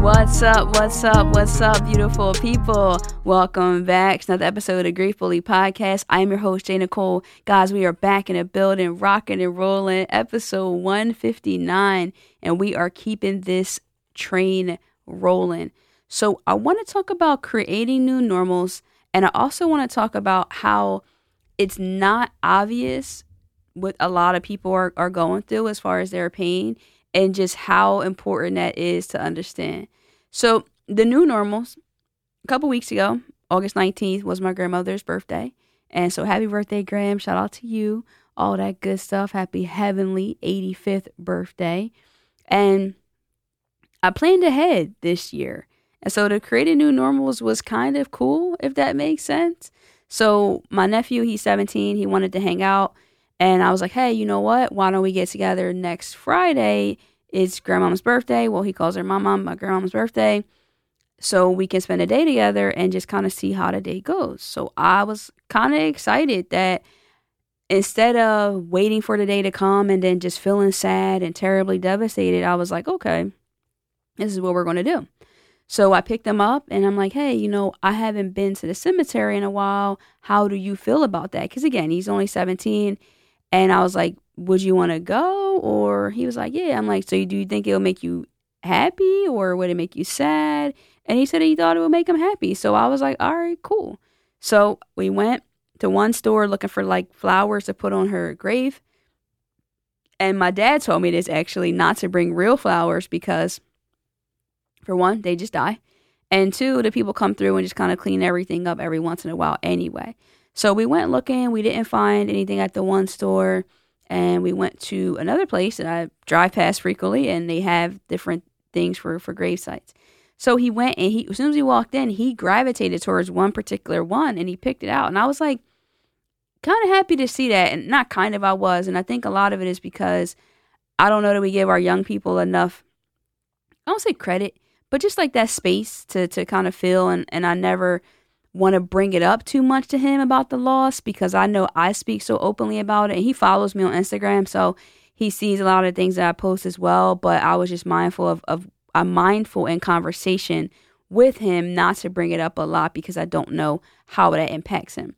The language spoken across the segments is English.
What's up? What's up? What's up, beautiful people? Welcome back to another episode of Grief Bully Podcast. I am your host, Jay Nicole. Guys, we are back in a building, rocking and rolling, episode 159, and we are keeping this train rolling. So, I want to talk about creating new normals, and I also want to talk about how it's not obvious what a lot of people are, are going through as far as their pain and just how important that is to understand. So, the new normals, a couple weeks ago, August 19th was my grandmother's birthday. And so, happy birthday, Graham. Shout out to you. All that good stuff. Happy heavenly 85th birthday. And I planned ahead this year. And so, to create a new normals was kind of cool, if that makes sense. So, my nephew, he's 17, he wanted to hang out. And I was like, hey, you know what? Why don't we get together next Friday? It's grandmom's birthday. Well, he calls her mama, my grandmom's birthday. So we can spend a day together and just kind of see how the day goes. So I was kind of excited that instead of waiting for the day to come and then just feeling sad and terribly devastated, I was like, okay, this is what we're going to do. So I picked him up and I'm like, hey, you know, I haven't been to the cemetery in a while. How do you feel about that? Because again, he's only 17 and I was like, would you want to go? Or he was like, yeah. I'm like, so do you think it'll make you happy or would it make you sad? And he said he thought it would make him happy. So I was like, all right, cool. So we went to one store looking for like flowers to put on her grave. And my dad told me this actually not to bring real flowers because, for one, they just die. And two, the people come through and just kind of clean everything up every once in a while anyway. So we went looking. We didn't find anything at the one store. And we went to another place that I drive past frequently, and they have different things for, for grave sites. So he went and he, as soon as he walked in, he gravitated towards one particular one and he picked it out. And I was like, kind of happy to see that. And not kind of, I was. And I think a lot of it is because I don't know that we give our young people enough, I don't say credit, but just like that space to, to kind of feel. And, and I never, want to bring it up too much to him about the loss because I know I speak so openly about it. He follows me on Instagram, so he sees a lot of things that I post as well. But I was just mindful of, of I'm mindful in conversation with him not to bring it up a lot because I don't know how that impacts him.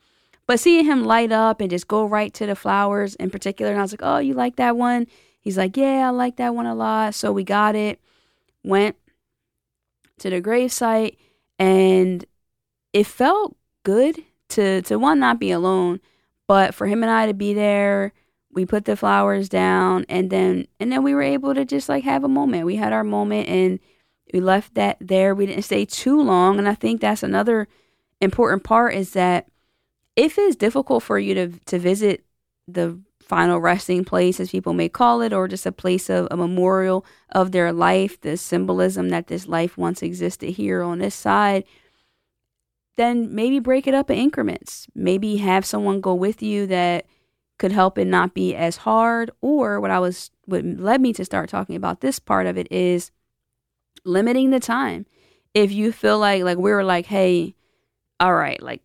But seeing him light up and just go right to the flowers in particular, and I was like, oh, you like that one? He's like, yeah, I like that one a lot. So we got it, went to the gravesite, and it felt good to to one not be alone, but for him and I to be there. We put the flowers down and then and then we were able to just like have a moment. We had our moment and we left that there. We didn't stay too long and I think that's another important part is that if it's difficult for you to to visit the final resting place, as people may call it, or just a place of a memorial of their life, the symbolism that this life once existed here on this side, then maybe break it up in increments. Maybe have someone go with you that could help it not be as hard. Or what I was, what led me to start talking about this part of it is limiting the time. If you feel like, like we were like, hey, all right, like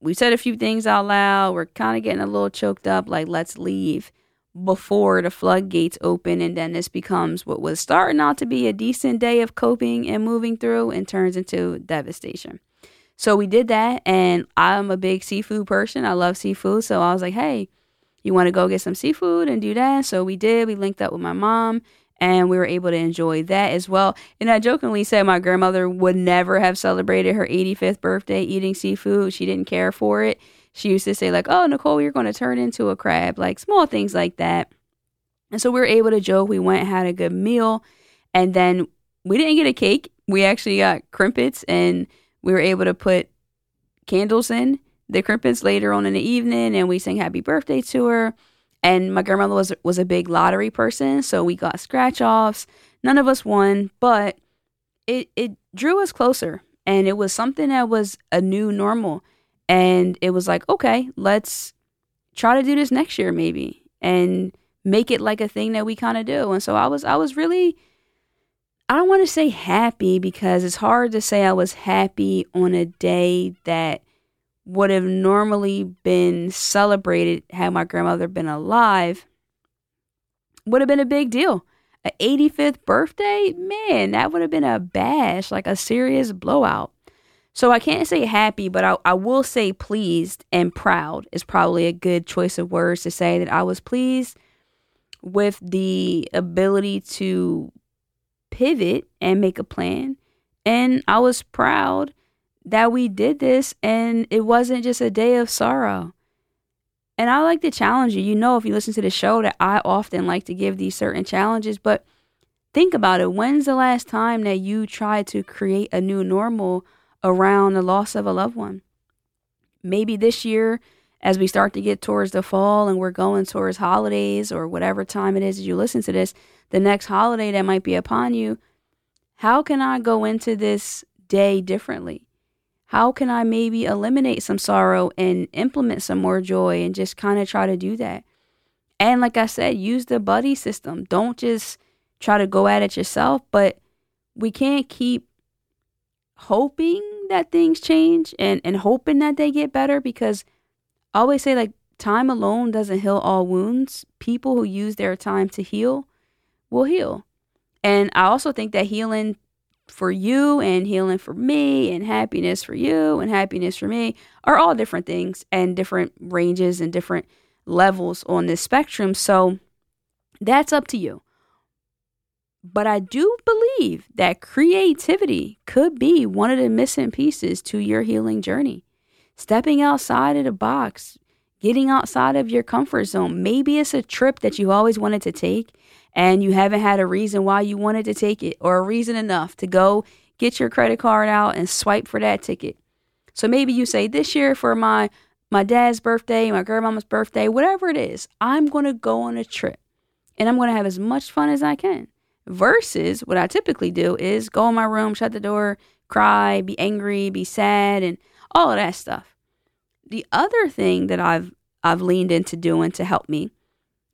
we said a few things out loud, we're kind of getting a little choked up, like let's leave before the floodgates open and then this becomes what was starting out to be a decent day of coping and moving through and turns into devastation. So we did that, and I'm a big seafood person. I love seafood. So I was like, hey, you want to go get some seafood and do that? So we did. We linked up with my mom, and we were able to enjoy that as well. And I jokingly said my grandmother would never have celebrated her 85th birthday eating seafood. She didn't care for it. She used to say, like, oh, Nicole, you're going to turn into a crab, like small things like that. And so we were able to joke. We went had a good meal. And then we didn't get a cake. We actually got Krimpets and we were able to put candles in the Krimpets later on in the evening and we sang happy birthday to her. And my grandmother was was a big lottery person so we got scratch offs none of us won but it it drew us closer and it was something that was a new normal. And it was like okay let's try to do this next year maybe and make it like a thing that we kind of do. And so I was I was really I don't want to say happy because it's hard to say I was happy on a day that would have normally been celebrated had my grandmother been alive. Would have been a big deal. An 85th birthday, man, that would have been a bash, like a serious blowout. So I can't say happy, but I, I will say pleased and proud is probably a good choice of words to say that I was pleased with the ability to pivot and make a plan. And I was proud that we did this and it wasn't just a day of sorrow. And I like to challenge you. You know, if you listen to the show, that I often like to give these certain challenges. But think about it. When's the last time that you tried to create a new normal around the loss of a loved one? Maybe this year as we start to get towards the fall and we're going towards holidays or whatever time it is as you listen to this, the next holiday that might be upon you, how can I go into this day differently? How can I maybe eliminate some sorrow and implement some more joy and just kind of try to do that? And like I said, use the buddy system. Don't just try to go at it yourself, but we can't keep hoping that things change and, and hoping that they get better because I always say like time alone doesn't heal all wounds. People who use their time to heal will heal. And I also think that healing for you and healing for me and happiness for you and happiness for me are all different things and different ranges and different levels on this spectrum. So that's up to you. But I do believe that creativity could be one of the missing pieces to your healing journey stepping outside of the box, getting outside of your comfort zone. Maybe it's a trip that you always wanted to take and you haven't had a reason why you wanted to take it or a reason enough to go get your credit card out and swipe for that ticket. So maybe you say this year for my my dad's birthday, my grandmama's birthday, whatever it is, I'm going to go on a trip and I'm going to have as much fun as I can. Versus what I typically do is go in my room, shut the door, cry, be angry, be sad and all of that stuff. The other thing that I've I've leaned into doing to help me,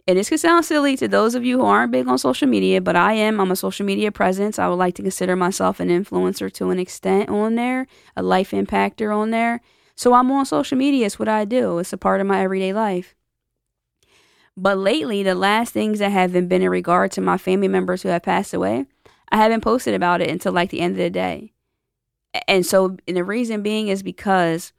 and this could sound silly to those of you who aren't big on social media, but I am. I'm a social media presence. I would like to consider myself an influencer to an extent on there, a life impactor on there. So I'm on social media. It's what I do. It's a part of my everyday life. But lately, the last things that have been in regard to my family members who have passed away, I haven't posted about it until like the end of the day and so and the reason being is because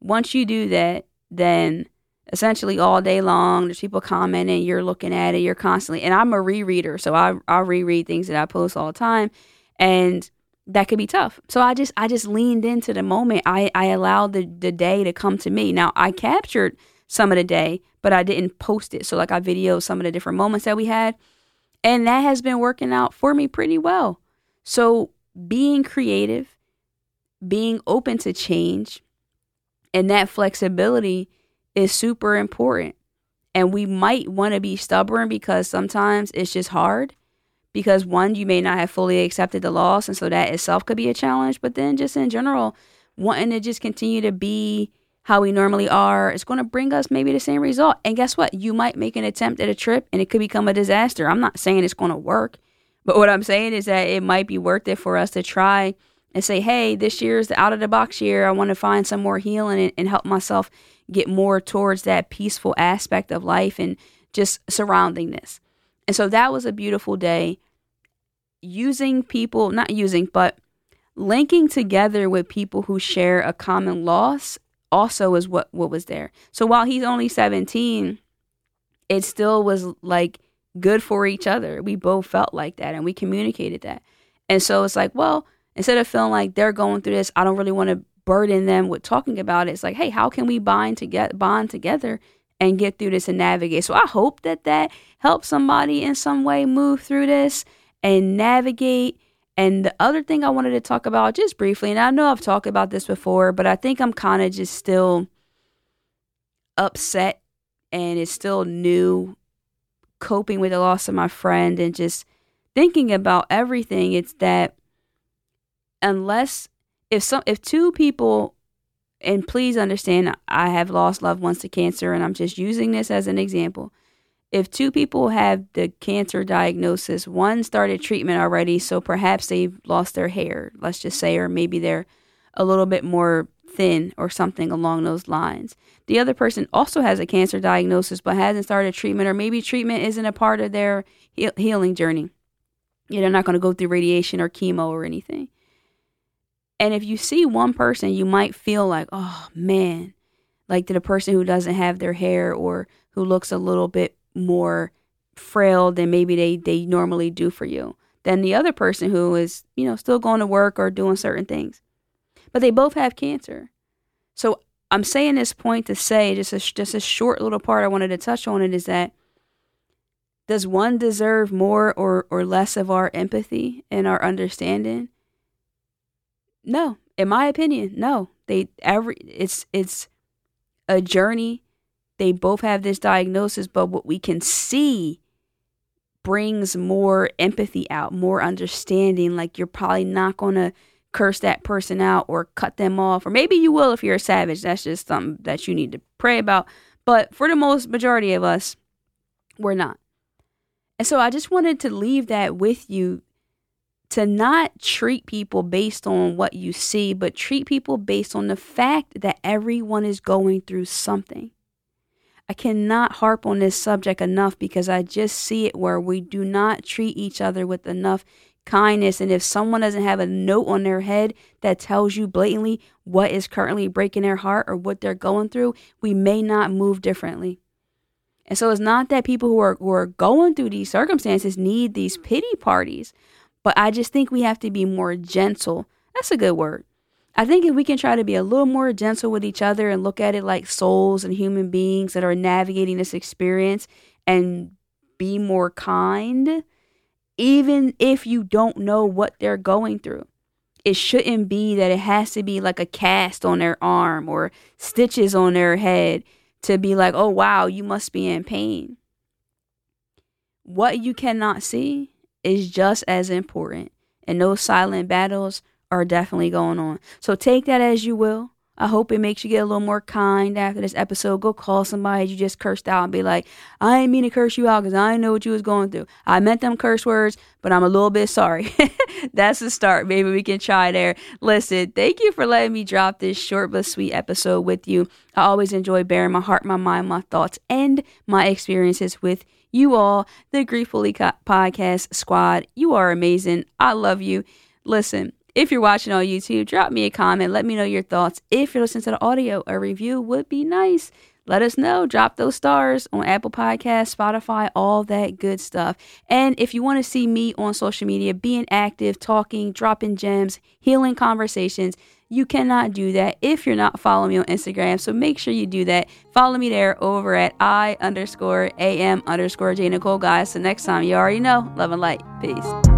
once you do that, then essentially all day long there's people commenting, you're looking at it, you're constantly and I'm a rereader, so I I reread things that I post all the time and that could be tough. So I just I just leaned into the moment. I, I allowed the, the day to come to me. Now I captured some of the day, but I didn't post it. So like I videoed some of the different moments that we had. And that has been working out for me pretty well. So being creative, being open to change and that flexibility is super important. And we might want to be stubborn because sometimes it's just hard. Because one, you may not have fully accepted the loss, and so that itself could be a challenge. But then, just in general, wanting to just continue to be how we normally are is going to bring us maybe the same result. And guess what? You might make an attempt at a trip and it could become a disaster. I'm not saying it's going to work, but what I'm saying is that it might be worth it for us to try and say, hey, this year is the out of the box year. I want to find some more healing and, and help myself get more towards that peaceful aspect of life and just surrounding this. And so that was a beautiful day. Using people, not using, but linking together with people who share a common loss also is what, what was there. So while he's only 17, it still was like good for each other. We both felt like that and we communicated that. And so it's like, well, instead of feeling like they're going through this, I don't really want to burden them with talking about it. It's like, hey, how can we bind to get bond together and get through this and navigate? So I hope that that helps somebody in some way move through this and navigate. And the other thing I wanted to talk about just briefly, and I know I've talked about this before, but I think I'm kind of just still upset and it's still new coping with the loss of my friend and just thinking about everything. It's that unless if some if two people and please understand I have lost loved ones to cancer and I'm just using this as an example. if two people have the cancer diagnosis, one started treatment already, so perhaps they've lost their hair, let's just say, or maybe they're a little bit more thin or something along those lines. The other person also has a cancer diagnosis but hasn't started treatment, or maybe treatment isn't a part of their he- healing journey. You know, they're not going to go through radiation or chemo or anything. And if you see one person, you might feel like, oh man, like to the person who doesn't have their hair or who looks a little bit more frail than maybe they, they normally do for you than the other person who is, you know, still going to work or doing certain things. But they both have cancer. So I'm saying this point to say just a, just a short little part I wanted to touch on it is that does one deserve more or, or less of our empathy and our understanding? No, in my opinion, no. They every it's it's a journey. They both have this diagnosis, but what we can see brings more empathy out, more understanding. Like you're probably not gonna curse that person out or cut them off, or maybe you will if you're a savage. That's just something that you need to pray about. But for the most majority of us, we're not. And so I just wanted to leave that with you to not treat people based on what you see, but treat people based on the fact that everyone is going through something. I cannot harp on this subject enough because I just see it where we do not treat each other with enough kindness. And if someone doesn't have a note on their head that tells you blatantly what is currently breaking their heart or what they're going through, we may not move differently. And so it's not that people who are who are going through these circumstances need these pity parties, but I just think we have to be more gentle. That's a good word. I think if we can try to be a little more gentle with each other and look at it like souls and human beings that are navigating this experience and be more kind, even if you don't know what they're going through. It shouldn't be that it has to be like a cast on their arm or stitches on their head to be like, oh, wow, you must be in pain. What you cannot see is just as important. And those silent battles are definitely going on. So take that as you will. I hope it makes you get a little more kind after this episode. Go call somebody you just cursed out and be like, I ain't mean to curse you out because I didn't know what you was going through. I meant them curse words, but I'm a little bit sorry. That's the start. Maybe we can try there. Listen, thank you for letting me drop this short but sweet episode with you. I always enjoy bearing my heart, my mind, my thoughts, and my experiences with you all, the Grief Bully Podcast Squad. You are amazing. I love you. Listen, if you're watching on YouTube, drop me a comment. Let me know your thoughts. If you're listening to the audio, a review would be nice. Let us know. Drop those stars on Apple Podcasts, Spotify, all that good stuff. And if you want to see me on social media, being active, talking, dropping gems, healing conversations, you cannot do that if you're not following me on Instagram. So make sure you do that. Follow me there over at I underscore AM underscore J Nicole, guys. So next time, you already know. Love and light. Peace.